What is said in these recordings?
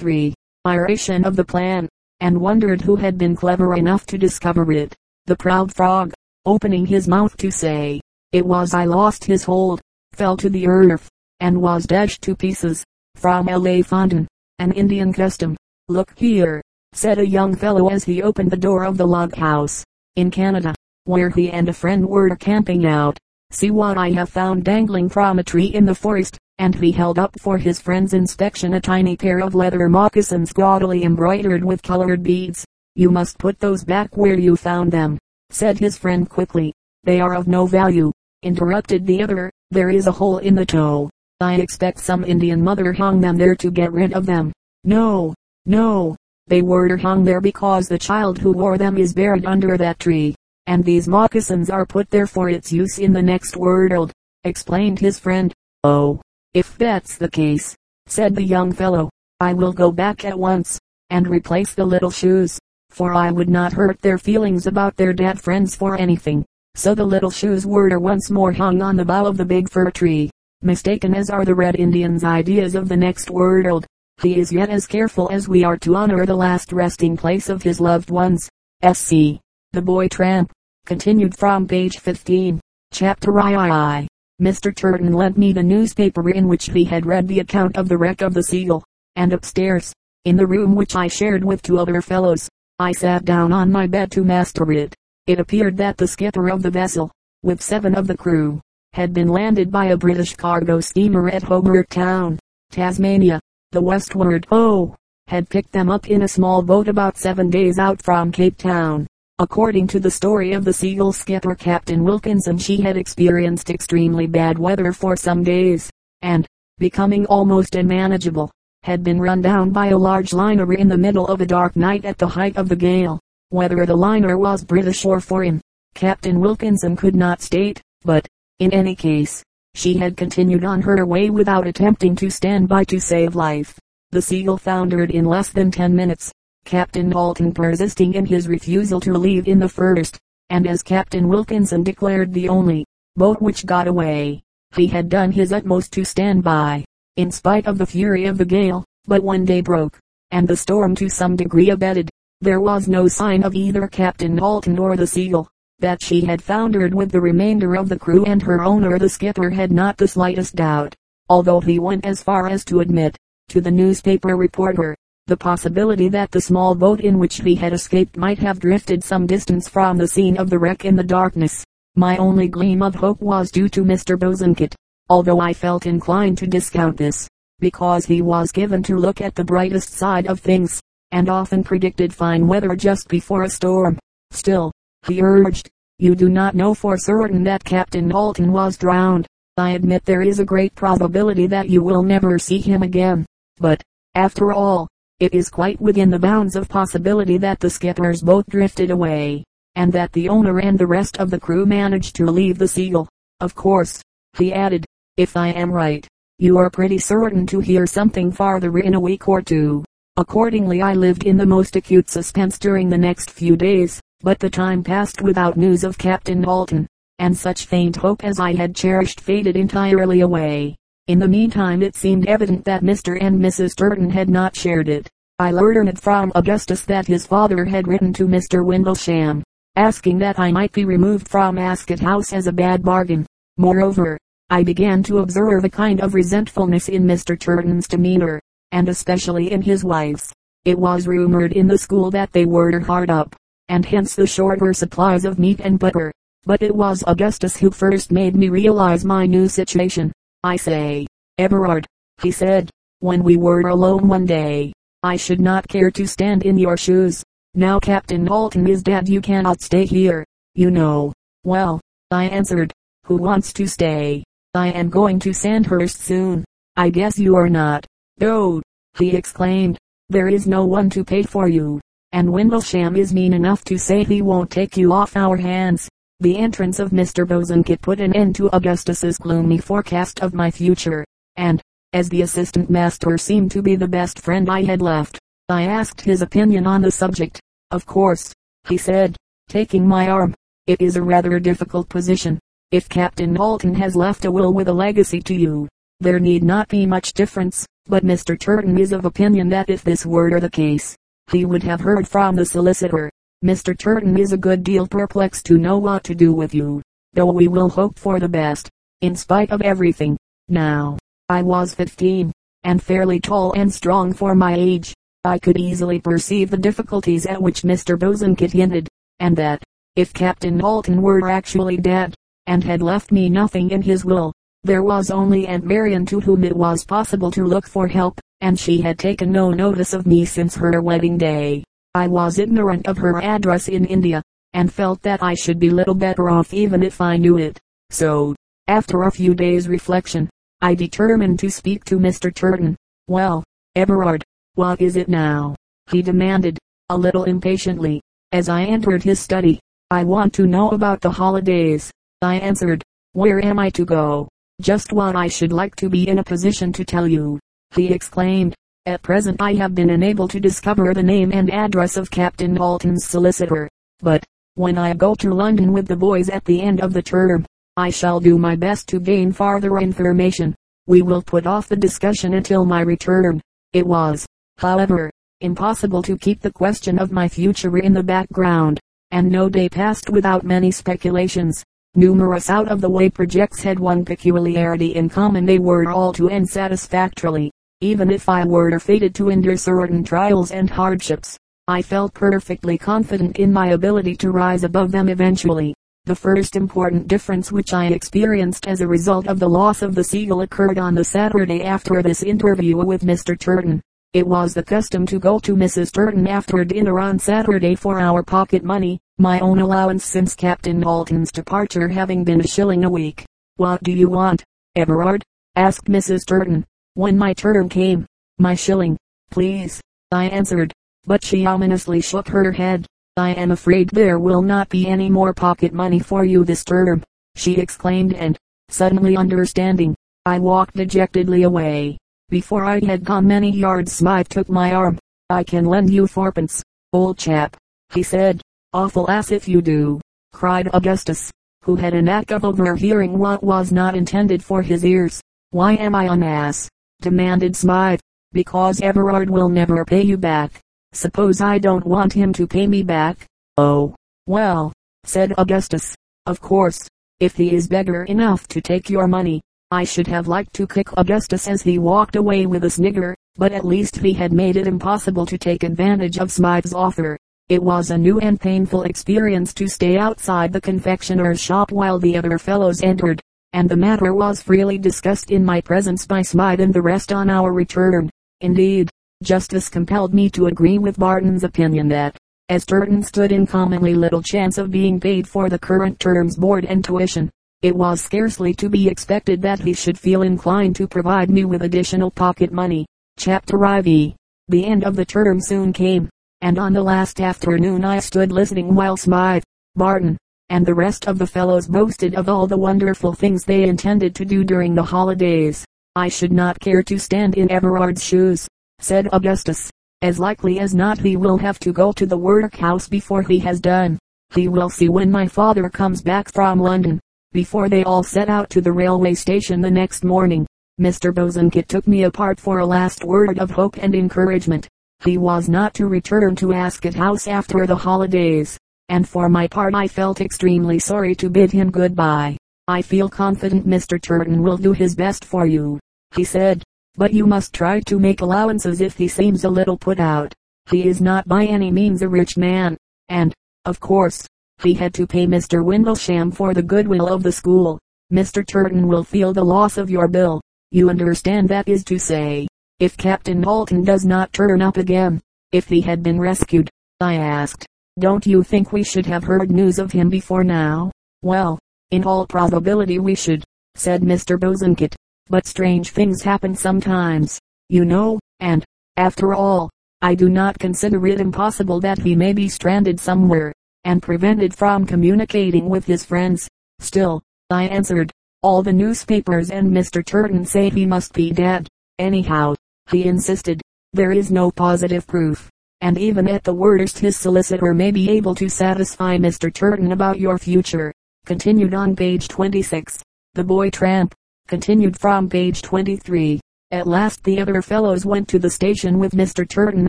3. Iration of the plan, and wondered who had been clever enough to discover it. The proud frog, opening his mouth to say, it was I lost his hold, fell to the earth, and was dashed to pieces. From L.A. Fondant, an Indian custom. Look here, said a young fellow as he opened the door of the log house. In Canada, where he and a friend were camping out, see what I have found dangling from a tree in the forest, and he held up for his friend's inspection a tiny pair of leather moccasins gaudily embroidered with colored beads. You must put those back where you found them, said his friend quickly. They are of no value, interrupted the other. There is a hole in the toe. I expect some Indian mother hung them there to get rid of them. No, no, they were hung there because the child who wore them is buried under that tree, and these moccasins are put there for its use in the next world, explained his friend. Oh, if that's the case, said the young fellow, I will go back at once, and replace the little shoes, for I would not hurt their feelings about their dead friends for anything. So the little shoes were once more hung on the bough of the big fir tree. Mistaken as are the Red Indian's ideas of the next world, he is yet as careful as we are to honor the last resting place of his loved ones. S.C. The Boy Tramp. Continued from page 15. Chapter III. Mr. Turton lent me the newspaper in which he had read the account of the wreck of the Seagull, and upstairs, in the room which I shared with two other fellows, I sat down on my bed to master it. It appeared that the skipper of the vessel, with seven of the crew, had been landed by a British cargo steamer at Hobart Town, Tasmania. The Westward Ho had picked them up in a small boat about seven days out from Cape Town. According to the story of the Seagull skipper Captain Wilkinson she had experienced extremely bad weather for some days, and, becoming almost unmanageable, had been run down by a large liner in the middle of a dark night at the height of the gale. Whether the liner was British or foreign, Captain Wilkinson could not state, but, in any case, she had continued on her way without attempting to stand by to save life. The Seagull foundered in less than ten minutes, Captain Dalton persisting in his refusal to leave in the first, and as Captain Wilkinson declared the only boat which got away. He had done his utmost to stand by, in spite of the fury of the gale, but when day broke, and the storm to some degree abated, there was no sign of either Captain Dalton or the Seal, That she had foundered with the remainder of the crew and her owner the skipper had not the slightest doubt, although he went as far as to admit, to the newspaper reporter, the possibility that the small boat in which he had escaped might have drifted some distance from the scene of the wreck in the darkness. My only gleam of hope was due to Mr. Bosanquet, although I felt inclined to discount this, because he was given to look at the brightest side of things, and often predicted fine weather just before a storm. Still, he urged. You do not know for certain that Captain Dalton was drowned. I admit there is a great probability that you will never see him again. But, after all, it is quite within the bounds of possibility that the skipper's boat drifted away, and that the owner and the rest of the crew managed to leave the seal. Of course, he added, if I am right, you are pretty certain to hear something farther in a week or two. Accordingly I lived in the most acute suspense during the next few days. But the time passed without news of Captain Dalton, and such faint hope as I had cherished faded entirely away. In the meantime it seemed evident that Mr. and Mrs. Turton had not shared it. I learned from Augustus that his father had written to Mr. Windlesham, asking that I might be removed from Ascot House as a bad bargain. Moreover, I began to observe a kind of resentfulness in Mr. Turton's demeanor, and especially in his wife's. It was rumored in the school that they were hard up, and hence the shorter supplies of meat and butter. But it was Augustus who first made me realize my new situation. I say, Everard, he said, when we were alone one day, I should not care to stand in your shoes. Now Captain Dalton is dead you cannot stay here, you know. Well, I answered, who wants to stay? I am going to Sandhurst soon. I guess you are not. Oh, he exclaimed, there is no one to pay for you and Windlesham is mean enough to say he won't take you off our hands. The entrance of Mr. Bosanquet put an end to Augustus's gloomy forecast of my future, and, as the assistant master seemed to be the best friend I had left, I asked his opinion on the subject. Of course, he said, taking my arm, it is a rather difficult position. If Captain Dalton has left a will with a legacy to you, there need not be much difference but Mr. Turton is of opinion that if this were the case, he would have heard from the solicitor. Mr. Turton is a good deal perplexed to know what to do with you, though we will hope for the best, in spite of everything. Now, I was fifteen, and fairly tall and strong for my age. I could easily perceive the difficulties at which Mr. Bosanquet hinted, and that, if Captain Dalton were actually dead, and had left me nothing in his will, there was only Aunt Marion to whom it was possible to look for help, and she had taken no notice of me since her wedding day. I was ignorant of her address in India, and felt that I should be little better off even if I knew it. So, after a few days reflection, I determined to speak to Mr. Turton. Well, Everard, what is it now? He demanded, a little impatiently, as I entered his study. I want to know about the holidays. I answered, where am I to go? Just what I should like to be in a position to tell you. He exclaimed, at present I have been unable to discover the name and address of Captain Dalton's solicitor. But, when I go to London with the boys at the end of the term, I shall do my best to gain farther information. We will put off the discussion until my return. It was, however, impossible to keep the question of my future in the background, and no day passed without many speculations. Numerous out of the way projects had one peculiarity in common they were all to end satisfactorily. Even if I were fated to endure certain trials and hardships, I felt perfectly confident in my ability to rise above them eventually. The first important difference which I experienced as a result of the loss of the seal occurred on the Saturday after this interview with Mr. Turton. It was the custom to go to Mrs. Turton after dinner on Saturday for our pocket money, my own allowance since Captain Dalton's departure having been a shilling a week. What do you want, Everard? asked Mrs. Turton. When my turn came, my shilling, please, I answered, but she ominously shook her head. I am afraid there will not be any more pocket money for you this term, she exclaimed and, suddenly understanding, I walked dejectedly away. Before I had gone many yards Smythe took my arm. I can lend you fourpence, old chap, he said. Awful ass if you do, cried Augustus, who had a knack of overhearing what was not intended for his ears. Why am I an ass? Demanded Smythe. Because Everard will never pay you back. Suppose I don't want him to pay me back? Oh, well, said Augustus. Of course, if he is beggar enough to take your money, I should have liked to kick Augustus as he walked away with a snigger, but at least he had made it impossible to take advantage of Smythe's offer. It was a new and painful experience to stay outside the confectioner's shop while the other fellows entered, and the matter was freely discussed in my presence by Smythe and the rest on our return. Indeed, justice compelled me to agree with Barton's opinion that, as Turton stood in commonly little chance of being paid for the current term's board and tuition, it was scarcely to be expected that he should feel inclined to provide me with additional pocket money. Chapter IV The end of the term soon came and on the last afternoon I stood listening while Smythe, Barton, and the rest of the fellows boasted of all the wonderful things they intended to do during the holidays. I should not care to stand in Everard's shoes, said Augustus. As likely as not he will have to go to the workhouse before he has done. He will see when my father comes back from London. Before they all set out to the railway station the next morning, Mr. Bosanquet took me apart for a last word of hope and encouragement. He was not to return to Ascot House after the holidays, and for my part I felt extremely sorry to bid him goodbye. I feel confident Mr. Turton will do his best for you, he said, but you must try to make allowances if he seems a little put out. He is not by any means a rich man, and, of course, he had to pay Mr. Windlesham for the goodwill of the school. Mr. Turton will feel the loss of your bill. You understand that is to say, if Captain Dalton does not turn up again, if he had been rescued, I asked, don't you think we should have heard news of him before now? Well, in all probability we should, said Mr. Bosanquet. But strange things happen sometimes, you know, and, after all, I do not consider it impossible that he may be stranded somewhere, and prevented from communicating with his friends. Still, I answered, all the newspapers and Mr. Turton say he must be dead. Anyhow, he insisted. There is no positive proof, and even at the worst his solicitor may be able to satisfy Mr. Turton about your future. Continued on page 26. The Boy Tramp. Continued from page 23. At last the other fellows went to the station with Mr. Turton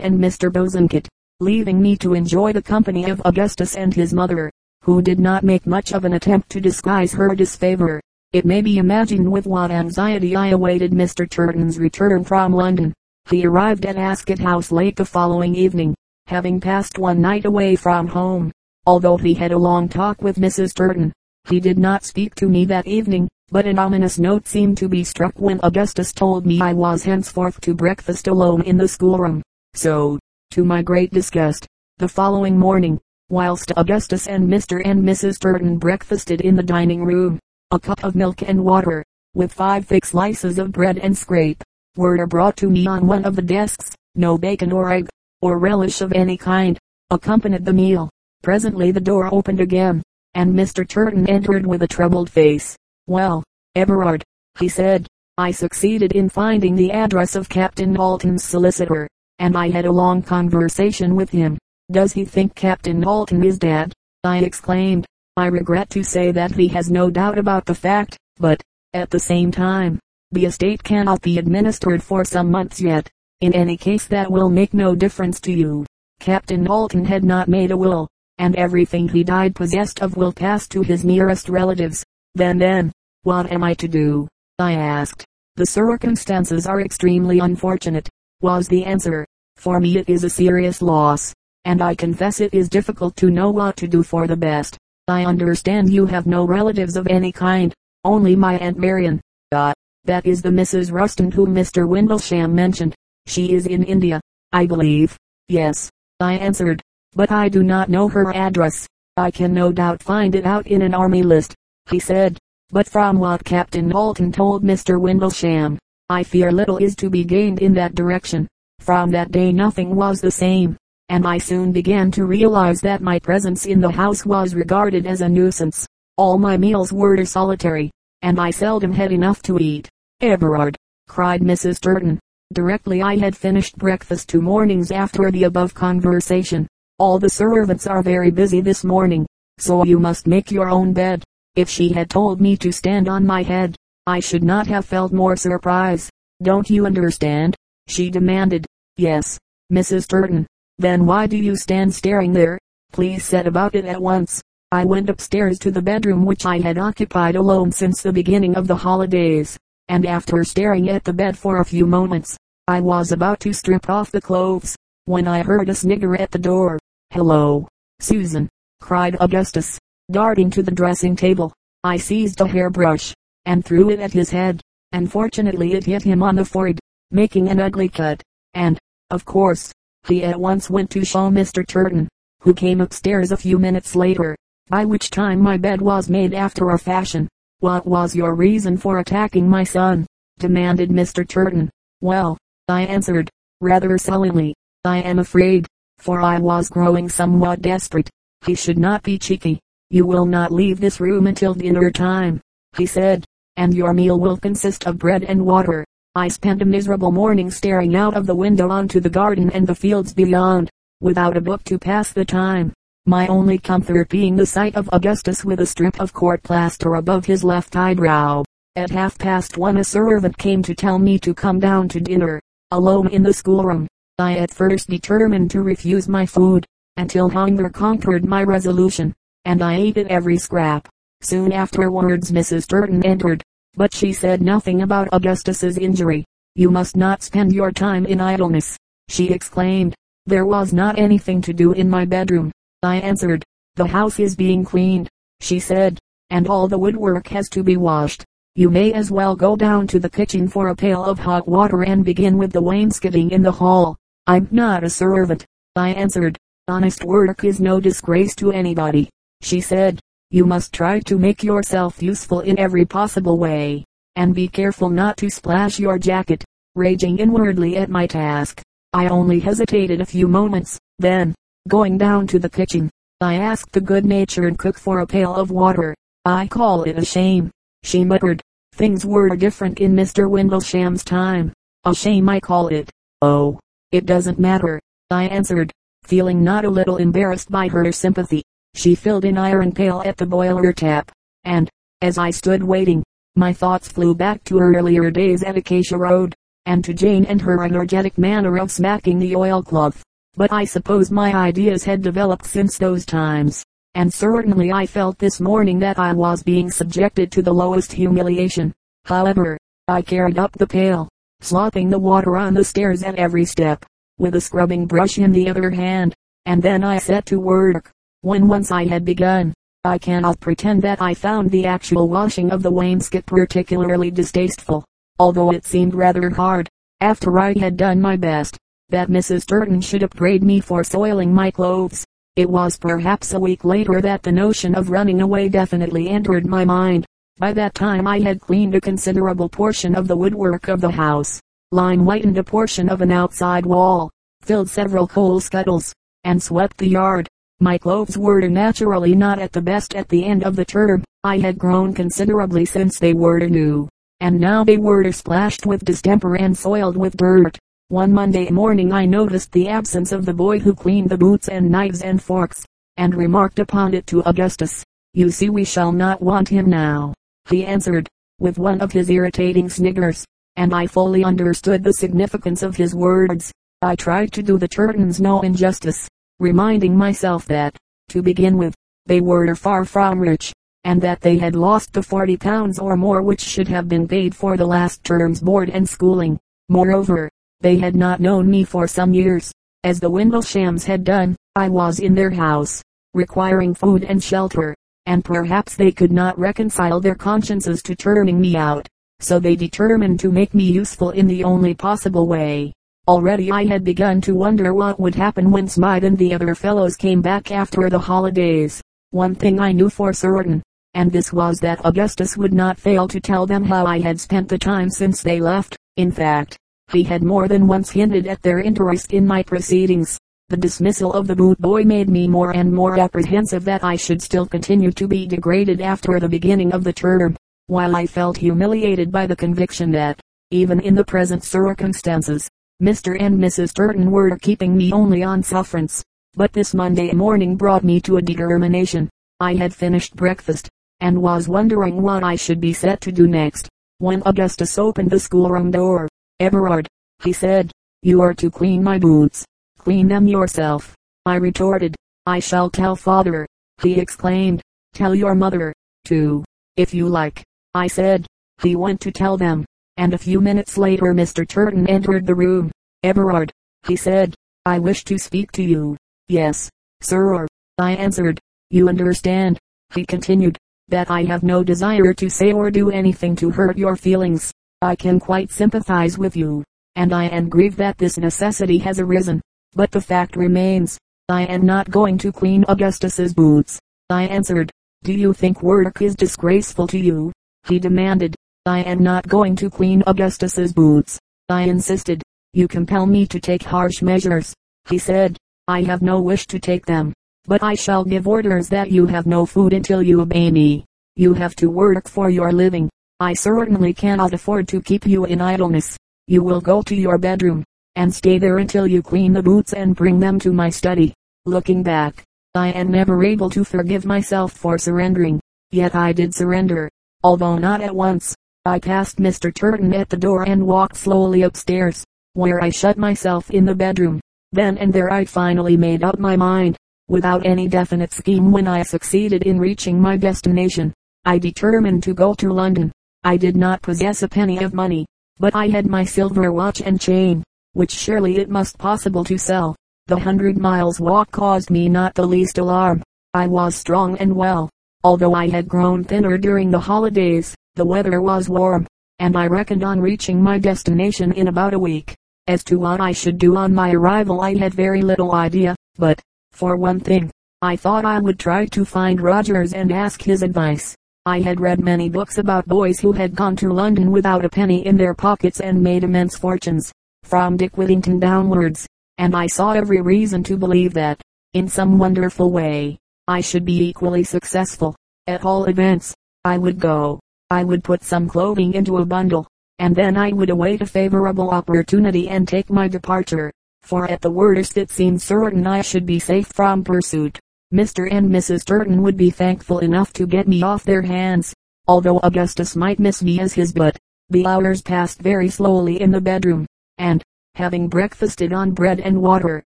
and Mr. Bosanquet, leaving me to enjoy the company of Augustus and his mother, who did not make much of an attempt to disguise her disfavor. It may be imagined with what anxiety I awaited Mr. Turton's return from London. He arrived at Ascot House late the following evening, having passed one night away from home. Although he had a long talk with Mrs. Turton, he did not speak to me that evening, but an ominous note seemed to be struck when Augustus told me I was henceforth to breakfast alone in the schoolroom. So, to my great disgust, the following morning, whilst Augustus and Mr. and Mrs. Turton breakfasted in the dining room, a cup of milk and water, with five thick slices of bread and scrape, were brought to me on one of the desks. No bacon or egg, or relish of any kind, accompanied the meal. Presently the door opened again, and Mr. Turton entered with a troubled face. Well, Everard, he said, I succeeded in finding the address of Captain Dalton's solicitor, and I had a long conversation with him. Does he think Captain Dalton is dead? I exclaimed. I regret to say that he has no doubt about the fact, but, at the same time, the estate cannot be administered for some months yet. In any case that will make no difference to you. Captain Dalton had not made a will, and everything he died possessed of will pass to his nearest relatives. Then then, what am I to do? I asked. The circumstances are extremely unfortunate, was the answer. For me it is a serious loss, and I confess it is difficult to know what to do for the best. I understand you have no relatives of any kind, only my Aunt Marian. Ah, that is the Mrs. Ruston whom Mr. Windlesham mentioned. She is in India, I believe. Yes, I answered, but I do not know her address. I can no doubt find it out in an army list, he said. But from what Captain Dalton told Mr. Windlesham, I fear little is to be gained in that direction. From that day nothing was the same and I soon began to realize that my presence in the house was regarded as a nuisance. All my meals were solitary, and I seldom had enough to eat. Everard, cried Mrs. Turton, directly I had finished breakfast two mornings after the above conversation. All the servants are very busy this morning, so you must make your own bed. If she had told me to stand on my head, I should not have felt more surprise. Don't you understand? She demanded. Yes, Mrs. Turton, then why do you stand staring there? Please set about it at once. I went upstairs to the bedroom which I had occupied alone since the beginning of the holidays, and after staring at the bed for a few moments, I was about to strip off the clothes, when I heard a snigger at the door. Hello, Susan, cried Augustus, darting to the dressing table. I seized a hairbrush, and threw it at his head, and fortunately it hit him on the forehead, making an ugly cut, and, of course, he at once went to show Mr. Turton, who came upstairs a few minutes later, by which time my bed was made after a fashion. What was your reason for attacking my son? demanded Mr. Turton. Well, I answered, rather sullenly, I am afraid, for I was growing somewhat desperate. He should not be cheeky. You will not leave this room until dinner time, he said, and your meal will consist of bread and water. I spent a miserable morning staring out of the window onto the garden and the fields beyond, without a book to pass the time. My only comfort being the sight of Augustus with a strip of court plaster above his left eyebrow. At half past one a servant came to tell me to come down to dinner, alone in the schoolroom. I at first determined to refuse my food, until hunger conquered my resolution, and I ate it every scrap. Soon afterwards Mrs. Turton entered, but she said nothing about Augustus's injury. You must not spend your time in idleness, she exclaimed. There was not anything to do in my bedroom. I answered, the house is being cleaned, she said, and all the woodwork has to be washed. You may as well go down to the kitchen for a pail of hot water and begin with the wainscoting in the hall. I'm not a servant, I answered. Honest work is no disgrace to anybody, she said. You must try to make yourself useful in every possible way, and be careful not to splash your jacket. Raging inwardly at my task, I only hesitated a few moments, then, going down to the kitchen, I asked the good-natured cook for a pail of water. I call it a shame, she muttered. Things were different in Mr. Windlesham's time. A shame I call it. Oh, it doesn't matter, I answered, feeling not a little embarrassed by her sympathy. She filled an iron pail at the boiler tap, and, as I stood waiting, my thoughts flew back to earlier days at Acacia Road. and to Jane and her energetic manner of smacking the oilcloth. But I suppose my ideas had developed since those times, and certainly I felt this morning that I was being subjected to the lowest humiliation. However, I carried up the pail, slopping the water on the stairs at every step, with a scrubbing brush in the other hand, and then I set to work. When once I had begun, I cannot pretend that I found the actual washing of the wainscot particularly distasteful, although it seemed rather hard, after I had done my best, that Mrs. Turton should upbraid me for soiling my clothes. It was perhaps a week later that the notion of running away definitely entered my mind. By that time I had cleaned a considerable portion of the woodwork of the house, lime whitened a portion of an outside wall, filled several coal scuttles, and swept the yard. My clothes were naturally not at the best at the end of the term. I had grown considerably since they were new, and now they were splashed with distemper and soiled with dirt. One Monday morning I noticed the absence of the boy who cleaned the boots and knives and forks, and remarked upon it to Augustus. You see we shall not want him now, he answered, with one of his irritating sniggers, and I fully understood the significance of his words. I tried to do the Turtons no injustice, reminding myself that, to begin with, they were far from rich, and that they had lost the forty pounds or more which should have been paid for the last term's board and schooling. Moreover, they had not known me for some years, as the Windleshams had done. I was in their house, requiring food and shelter, and perhaps they could not reconcile their consciences to turning me out, so they determined to make me useful in the only possible way. Already I had begun to wonder what would happen when Smythe and the other fellows came back after the holidays. One thing I knew for certain, and this was that Augustus would not fail to tell them how I had spent the time since they left. In fact, he had more than once hinted at their interest in my proceedings. The dismissal of the boot boy made me more and more apprehensive that I should still continue to be degraded after the beginning of the term, while I felt humiliated by the conviction that, even in the present circumstances, Mr. and Mrs. Turton were keeping me only on sufferance. But this Monday morning brought me to a determination. I had finished breakfast, and was wondering what I should be set to do next, when Augustus opened the schoolroom door. Everard, he said, you are to clean my boots. Clean them yourself. I retorted, I shall tell father. He exclaimed, tell your mother, too, if you like. I said, he went to tell them and a few minutes later Mr. Turton entered the room. Everard, he said, I wish to speak to you. Yes, sir, I answered. You understand, he continued, that I have no desire to say or do anything to hurt your feelings. I can quite sympathize with you, and I am grieved that this necessity has arisen. But the fact remains, I am not going to clean Augustus's boots. I answered, do you think work is disgraceful to you? He demanded. I am not going to clean Augustus's boots. I insisted. You compel me to take harsh measures. He said, I have no wish to take them. But I shall give orders that you have no food until you obey me. You have to work for your living. I certainly cannot afford to keep you in idleness. You will go to your bedroom, and stay there until you clean the boots and bring them to my study. Looking back, I am never able to forgive myself for surrendering. Yet I did surrender, although not at once. I passed Mr. Turton at the door and walked slowly upstairs, where I shut myself in the bedroom. Then and there I finally made up my mind, without any definite scheme when I succeeded in reaching my destination. I determined to go to London. I did not possess a penny of money, but I had my silver watch and chain, which surely it must possible to sell. The hundred miles walk caused me not the least alarm. I was strong and well, although I had grown thinner during the holidays. The weather was warm, and I reckoned on reaching my destination in about a week. As to what I should do on my arrival I had very little idea, but, for one thing, I thought I would try to find Rogers and ask his advice. I had read many books about boys who had gone to London without a penny in their pockets and made immense fortunes, from Dick Whittington downwards, and I saw every reason to believe that, in some wonderful way, I should be equally successful. At all events, I would go. I would put some clothing into a bundle, and then I would await a favorable opportunity and take my departure, for at the worst it seemed certain I should be safe from pursuit. Mr. and Mrs. Turton would be thankful enough to get me off their hands, although Augustus might miss me as his but, The hours passed very slowly in the bedroom, and, having breakfasted on bread and water,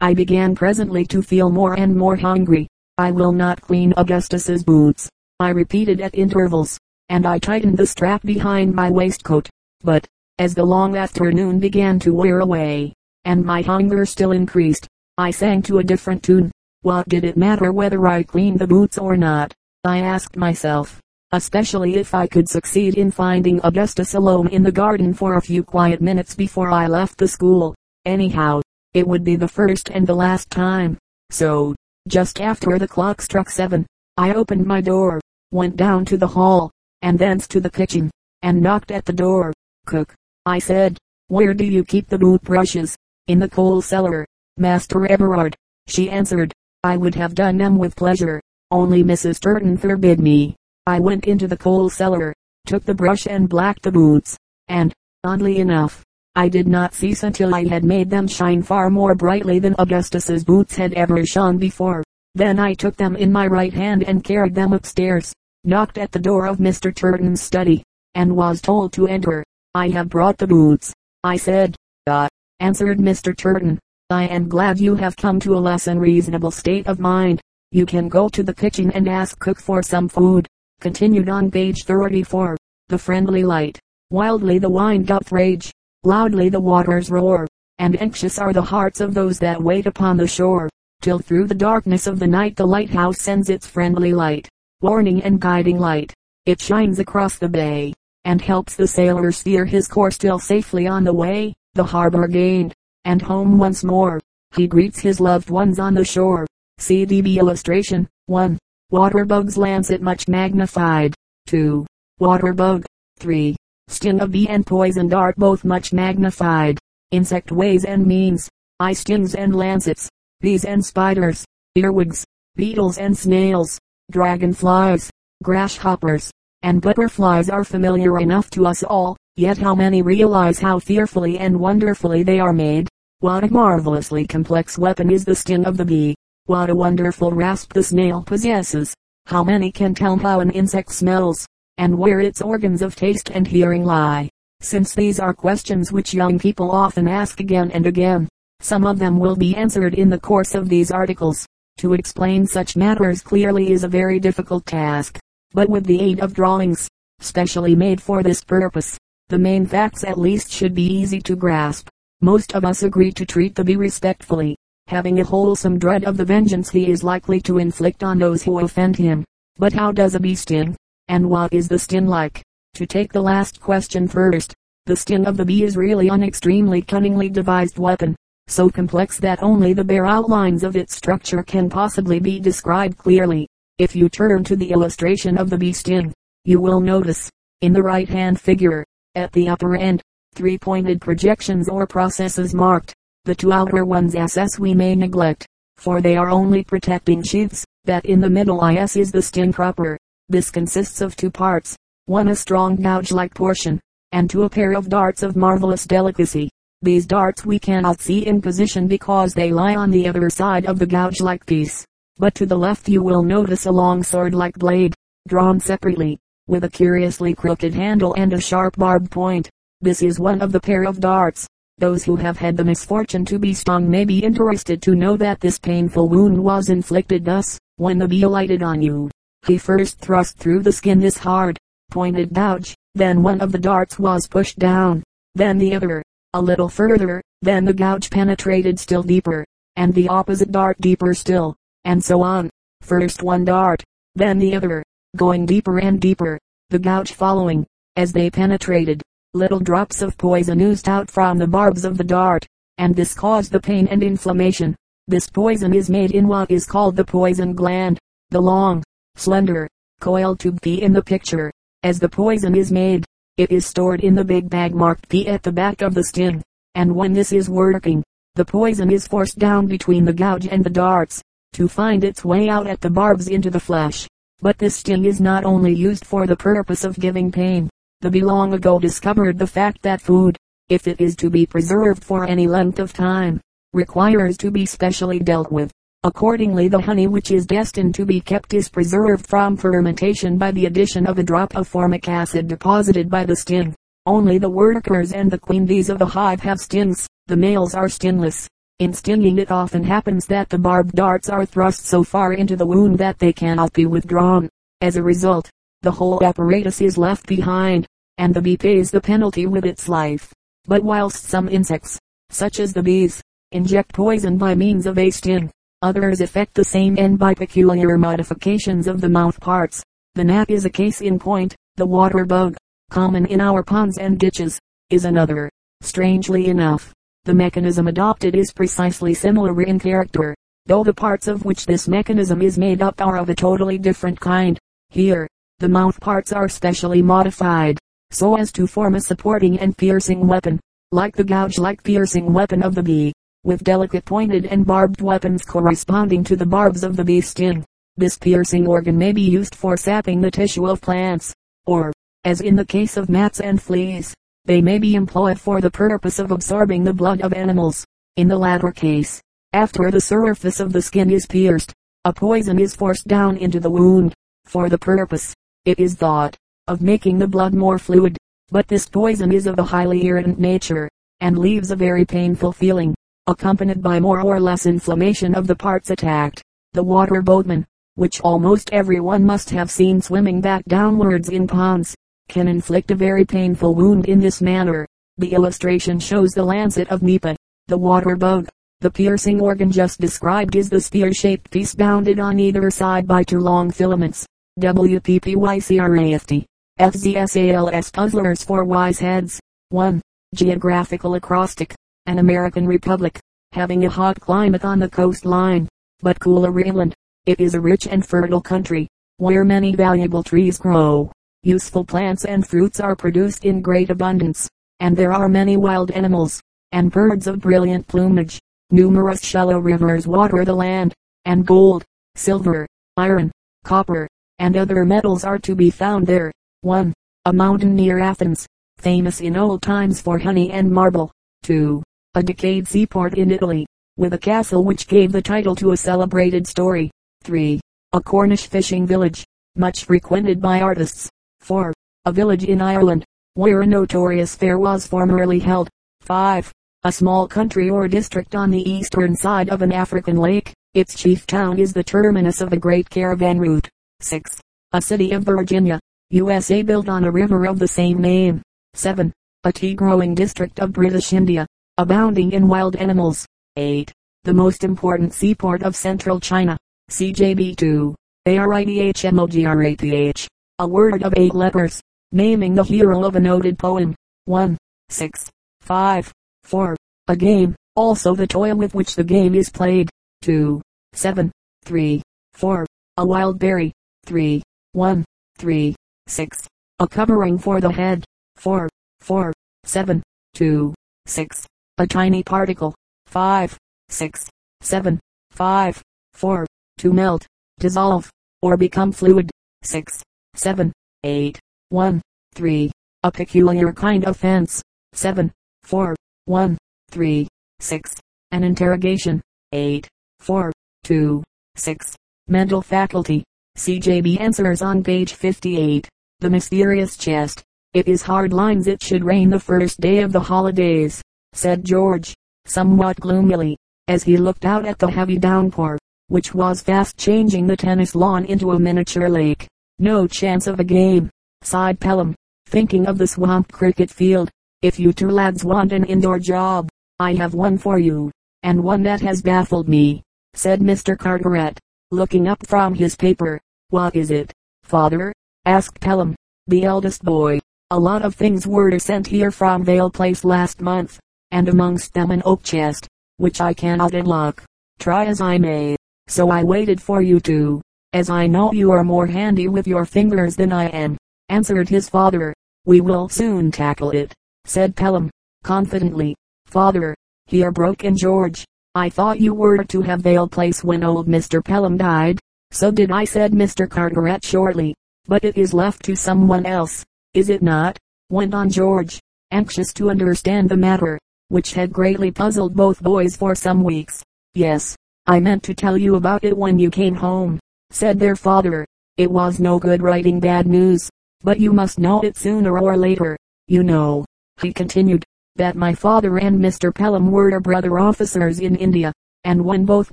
I began presently to feel more and more hungry. I will not clean Augustus's boots, I repeated at intervals, and I tightened the strap behind my waistcoat. But, as the long afternoon began to wear away, and my hunger still increased, I sang to a different tune. What did it matter whether I cleaned the boots or not? I asked myself, especially if I could succeed in finding Augustus alone in the garden for a few quiet minutes before I left the school. Anyhow, it would be the first and the last time. So, just after the clock struck seven, I opened my door, went down to the hall, and thence to the kitchen, and knocked at the door. Cook, I said, where do you keep the boot brushes? In the coal cellar, Master Everard. She answered, I would have done them with pleasure, only Mrs. Turton forbid me. I went into the coal cellar, took the brush and blacked the boots, and, oddly enough, I did not cease until I had made them shine far more brightly than Augustus's boots had ever shone before. Then I took them in my right hand and carried them upstairs, knocked at the door of Mr. Turton's study, and was told to enter. I have brought the boots, I said. Ah, answered Mr. Turton, I am glad you have come to a less unreasonable state of mind. You can go to the kitchen and ask cook for some food. Continued on page 34. The friendly light. Wildly the wind doth rage loudly the waters roar, and anxious are the hearts of those that wait upon the shore, till through the darkness of the night the lighthouse sends its friendly light, warning and guiding light. It shines across the bay, and helps the sailor steer his course still safely on the way, the harbor gained, and home once more. He greets his loved ones on the shore. CDB illustration 1. Water bug's lancet much magnified. 2. Water bug. 3. Sting of bee and poison dart both much magnified. Insect ways and means. Eye stings and lancets. Bees and spiders. Earwigs. Beetles and snails. Dragonflies. Grasshoppers. And butterflies are familiar enough to us all, yet how many realize how fearfully and wonderfully they are made? What a marvelously complex weapon is the sting of the bee. What a wonderful rasp the snail possesses. How many can tell how an insect smells? and where its organs of taste and hearing lie. Since these are questions which young people often ask again and again, some of them will be answered in the course of these articles. To explain such matters clearly is a very difficult task, but with the aid of drawings, specially made for this purpose, the main facts at least should be easy to grasp. Most of us agree to treat the bee respectfully, having a wholesome dread of the vengeance he is likely to inflict on those who offend him. But how does a bee sting? And what is the sting like? To take the last question first, the sting of the bee is really an extremely cunningly devised weapon, so complex that only the bare outlines of its structure can possibly be described clearly. If you turn to the illustration of the bee sting, you will notice, in the right hand figure, at the upper end, three pointed projections or processes marked. The two outer ones SS we may neglect, for they are only protecting sheaths, that in the middle IS is the sting proper. This consists of two parts, one a strong gouge-like portion, and two a pair of darts of marvelous delicacy. These darts we cannot see in position because they lie on the other side of the gouge-like piece. But to the left you will notice a long sword-like blade, drawn separately, with a curiously crooked handle and a sharp barbed point. This is one of the pair of darts. Those who have had the misfortune to be stung may be interested to know that this painful wound was inflicted thus, when the bee alighted on you. He first thrust through the skin this hard, pointed gouge, then one of the darts was pushed down, then the other, a little further, then the gouge penetrated still deeper, and the opposite dart deeper still, and so on. First one dart, then the other, going deeper and deeper, the gouge following. As they penetrated, little drops of poison oozed out from the barbs of the dart, and this caused the pain and inflammation. This poison is made in what is called the poison gland. The long, slender, coil tube P in the picture. As the poison is made, it is stored in the big bag marked P at the back of the sting. And when this is working, the poison is forced down between the gouge and the darts, to find its way out at the barbs into the flesh. But this sting is not only used for the purpose of giving pain. The bee long ago discovered the fact that food, if it is to be preserved for any length of time, requires to be specially dealt with. Accordingly the honey which is destined to be kept is preserved from fermentation by the addition of a drop of formic acid deposited by the sting. Only the workers and the queen bees of the hive have stings. The males are stingless. In stinging it often happens that the barbed darts are thrust so far into the wound that they cannot be withdrawn. As a result, the whole apparatus is left behind, and the bee pays the penalty with its life. But whilst some insects, such as the bees, inject poison by means of a sting, others effect the same end by peculiar modifications of the mouth parts. The gnat is a case in point, the water bug, common in our ponds and ditches, is another. Strangely enough, the mechanism adopted is precisely similar in character, though the parts of which this mechanism is made up are of a totally different kind. Here, the mouth parts are specially modified, so as to form a supporting and piercing weapon, like the gouge-like piercing weapon of the bee, with delicate pointed and barbed weapons corresponding to the barbs of the bee sting. This piercing organ may be used for sapping the tissue of plants, or, as in the case of gnats and fleas, they may be employed for the purpose of absorbing the blood of animals. In the latter case, after the surface of the skin is pierced, a poison is forced down into the wound. For the purpose, it is thought, of making the blood more fluid. But this poison is of a highly irritant nature, and leaves a very painful feeling, accompanied by more or less inflammation of the parts attacked. The water boatman, which almost everyone must have seen swimming back downwards in ponds, can inflict a very painful wound in this manner. The illustration shows the lancet of Nepa, the water bug. The piercing organ just described is the spear-shaped piece bounded on either side by two long filaments. W.P. Pycraft. FZSALS Puzzlers for Wise Heads. 1. Geographical acrostic. An American Republic, having a hot climate on the coastline, but cooler inland. It is a rich and fertile country, where many valuable trees grow. Useful plants and fruits are produced in great abundance, and there are many wild animals, and birds of brilliant plumage. Numerous shallow rivers water the land, and gold, silver, iron, copper, and other metals are to be found there. 1. A mountain near Athens, famous in old times for honey and marble. 2. A decayed seaport in Italy, with a castle which gave the title to a celebrated story. 3. A Cornish fishing village, much frequented by artists. 4. A village in Ireland, where a notorious fair was formerly held. 5. A small country or district on the eastern side of an African lake. Its chief town is the terminus of a great caravan route. 6. A city of Virginia, USA built on a river of the same name. 7. A tea growing district of British India, abounding in wild animals. 8. The most important seaport of central China. CJB2. ARITHMOGRAPH. A word of eight letters, naming the hero of a noted poem. 1. 6. 5. 4. A game, also the toy with which the game is played. 2. 7. 3. 4. A wild berry. 3. 1. 3. 6. A covering for the head. 4. 4. 7. 2. 6. A tiny particle. 5. 6. 7. 5. 4 to melt, dissolve, or become fluid. 6, 7, 8, 1, 3. A peculiar kind of fence. 7, 4, 1, 3, 6. An interrogation. 8, 4, 2, 6. Mental faculty. CJB answers on page 58. The mysterious chest. It is hard lines it should rain the first day of the holidays, said George, somewhat gloomily, as he looked out at the heavy downpour which was fast changing the tennis lawn into a miniature lake. No chance of a game, sighed Pelham, thinking of the swamp cricket field. If you two lads want an indoor job, I have one for you, and one that has baffled me, said Mr. Carteret, looking up from his paper. What is it, father? asked Pelham, the eldest boy. A lot of things were sent here from Vale Place last month, and amongst them an oak chest, which I cannot unlock, try as I may so I waited for you to, as I know you are more handy with your fingers than I am, answered his father. We will soon tackle it, said Pelham, confidently. Father, here broke in George. I thought you were to have Vale Place when old Mr. Pelham died. So did I, said Mr. Carteret shortly. But it is left to someone else, is it not? went on George, anxious to understand the matter, which had greatly puzzled both boys for some weeks. Yes, I meant to tell you about it when you came home, said their father. It was no good writing bad news, but you must know it sooner or later. You know, he continued, that my father and Mr. Pelham were brother officers in India, and when both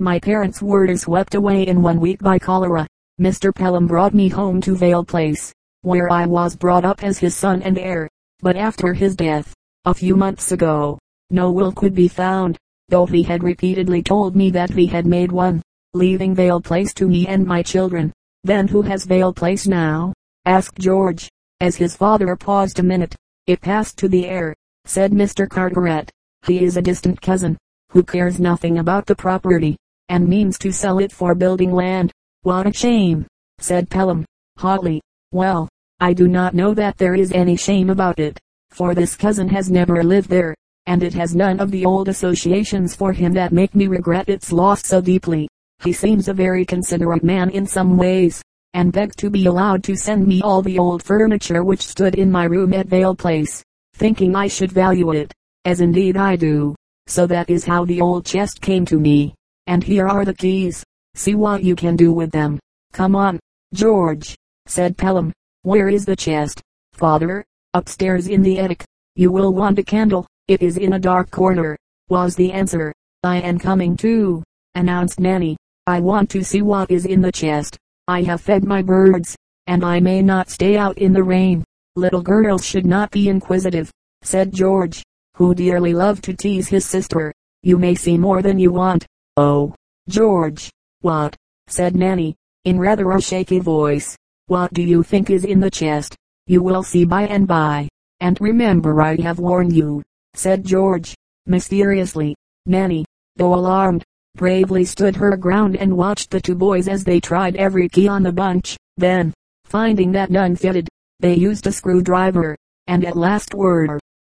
my parents were swept away in one week by cholera, Mr. Pelham brought me home to Vale Place, where I was brought up as his son and heir. But after his death, a few months ago, no will could be found, though he had repeatedly told me that he had made one, leaving Vale Place to me and my children. Then who has Vale Place now? asked George, as his father paused a minute. It passed to the heir, said Mr. Carteret. He is a distant cousin, who cares nothing about the property, and means to sell it for building land. What a shame, said Pelham, hotly. Well, I do not know that there is any shame about it, for this cousin has never lived there, and it has none of the old associations for him that make me regret its loss so deeply. He seems a very considerate man in some ways, and begged to be allowed to send me all the old furniture which stood in my room at Vale Place, thinking I should value it, as indeed I do. So that is how the old chest came to me. And here are the keys. See what you can do with them. Come on, George, said Pelham. Where is the chest? Father, upstairs in the attic. You will want a candle. It is in a dark corner, was the answer. I am coming too, announced Nanny. I want to see what is in the chest. I have fed my birds, and I may not stay out in the rain. Little girls should not be inquisitive, said George who dearly loved to tease his sister. You may see more than you want. Oh, George. What? said Nanny, in rather a shaky voice. What do you think is in the chest? You will see by and by. And remember I have warned you, said George, mysteriously. Nanny, though alarmed, bravely stood her ground and watched the two boys as they tried every key on the bunch. Then, finding that none fitted, they used a screwdriver, and at last were